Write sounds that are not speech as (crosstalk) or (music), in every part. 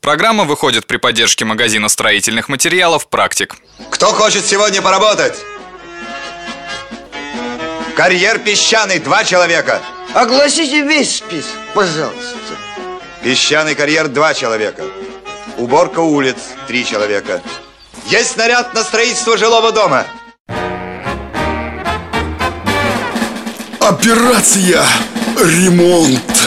Программа выходит при поддержке магазина строительных материалов «Практик». Кто хочет сегодня поработать? Карьер песчаный, два человека. Огласите весь список, пожалуйста. Песчаный карьер, два человека. Уборка улиц, три человека. Есть снаряд на строительство жилого дома. Операция «Ремонт».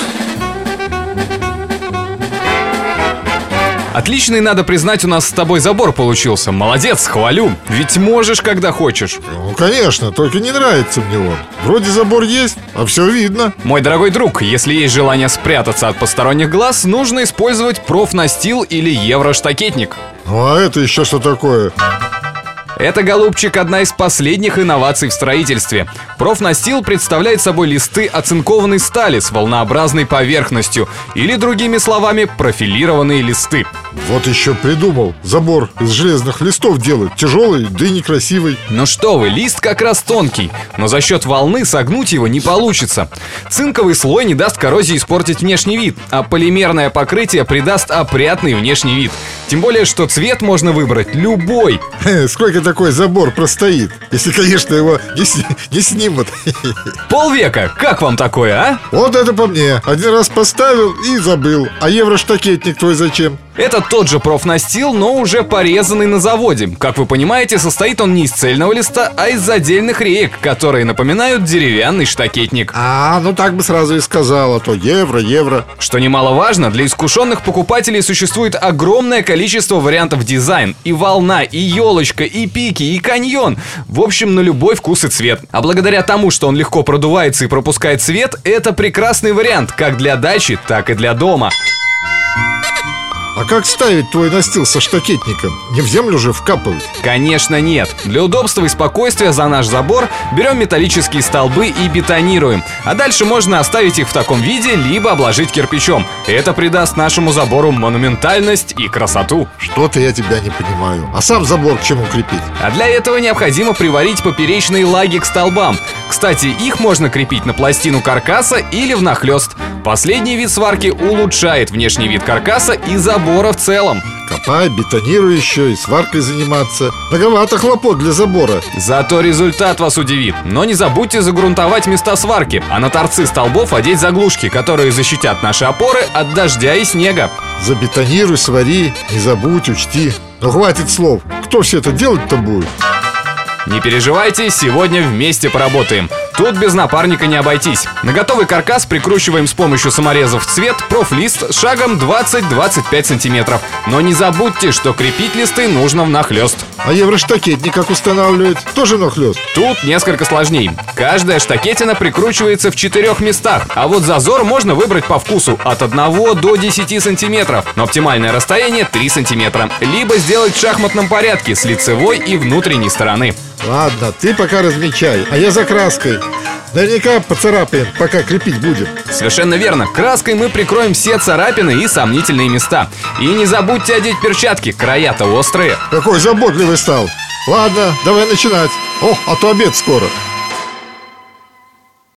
Отличный, надо признать, у нас с тобой забор получился. Молодец, хвалю. Ведь можешь, когда хочешь. Ну, конечно, только не нравится мне он. Вроде забор есть, а все видно. Мой дорогой друг, если есть желание спрятаться от посторонних глаз, нужно использовать профнастил или евроштакетник. Ну, а это еще что такое? Это, голубчик, одна из последних инноваций в строительстве. Профнастил представляет собой листы оцинкованной стали с волнообразной поверхностью, или, другими словами, профилированные листы. Вот еще придумал. Забор из железных листов делать. Тяжелый, да и некрасивый. Ну что вы, лист как раз тонкий, но за счет волны согнуть его не получится. Цинковый слой не даст коррозии испортить внешний вид, а полимерное покрытие придаст опрятный внешний вид. Тем более, что цвет можно выбрать любой. (laughs) Сколько такой забор простоит? Если, конечно, его не, не снимут. (laughs) Полвека. Как вам такое, а? Вот это по мне. Один раз поставил и забыл. А евроштакетник твой зачем? Это тот же профнастил, но уже порезанный на заводе. Как вы понимаете, состоит он не из цельного листа, а из отдельных реек, которые напоминают деревянный штакетник. А, ну так бы сразу и сказал, а то евро, евро. Что немаловажно, для искушенных покупателей существует огромное количество вариантов дизайн. И волна, и елочка, и пики, и каньон. В общем, на любой вкус и цвет. А благодаря тому, что он легко продувается и пропускает свет, это прекрасный вариант как для дачи, так и для дома. А как ставить твой настил со штакетником? Не в землю же вкапывать? Конечно нет. Для удобства и спокойствия за наш забор берем металлические столбы и бетонируем. А дальше можно оставить их в таком виде, либо обложить кирпичом. Это придаст нашему забору монументальность и красоту. Что-то я тебя не понимаю. А сам забор к чему крепить? А для этого необходимо приварить поперечные лаги к столбам. Кстати, их можно крепить на пластину каркаса или внахлёст. Последний вид сварки улучшает внешний вид каркаса и забора в целом. Копай, бетонируй еще и сваркой заниматься. Многовато хлопот для забора. Зато результат вас удивит. Но не забудьте загрунтовать места сварки, а на торцы столбов одеть заглушки, которые защитят наши опоры от дождя и снега. Забетонируй, свари, не забудь, учти. Но хватит слов. Кто все это делать-то будет? Не переживайте, сегодня вместе поработаем. Тут без напарника не обойтись. На готовый каркас прикручиваем с помощью саморезов цвет профлист шагом 20-25 сантиметров. Но не забудьте, что крепить листы нужно внахлёст. А евроштакетник как устанавливать? Тоже внахлёст? Тут несколько сложней. Каждая штакетина прикручивается в четырех местах, а вот зазор можно выбрать по вкусу от 1 до 10 сантиметров, но оптимальное расстояние 3 сантиметра. Либо сделать в шахматном порядке с лицевой и внутренней стороны. Ладно, ты пока размечай, а я за краской. Наверняка поцарапаем, пока крепить будем. Совершенно верно. Краской мы прикроем все царапины и сомнительные места. И не забудьте одеть перчатки, края-то острые. Какой заботливый стал. Ладно, давай начинать. О, а то обед скоро.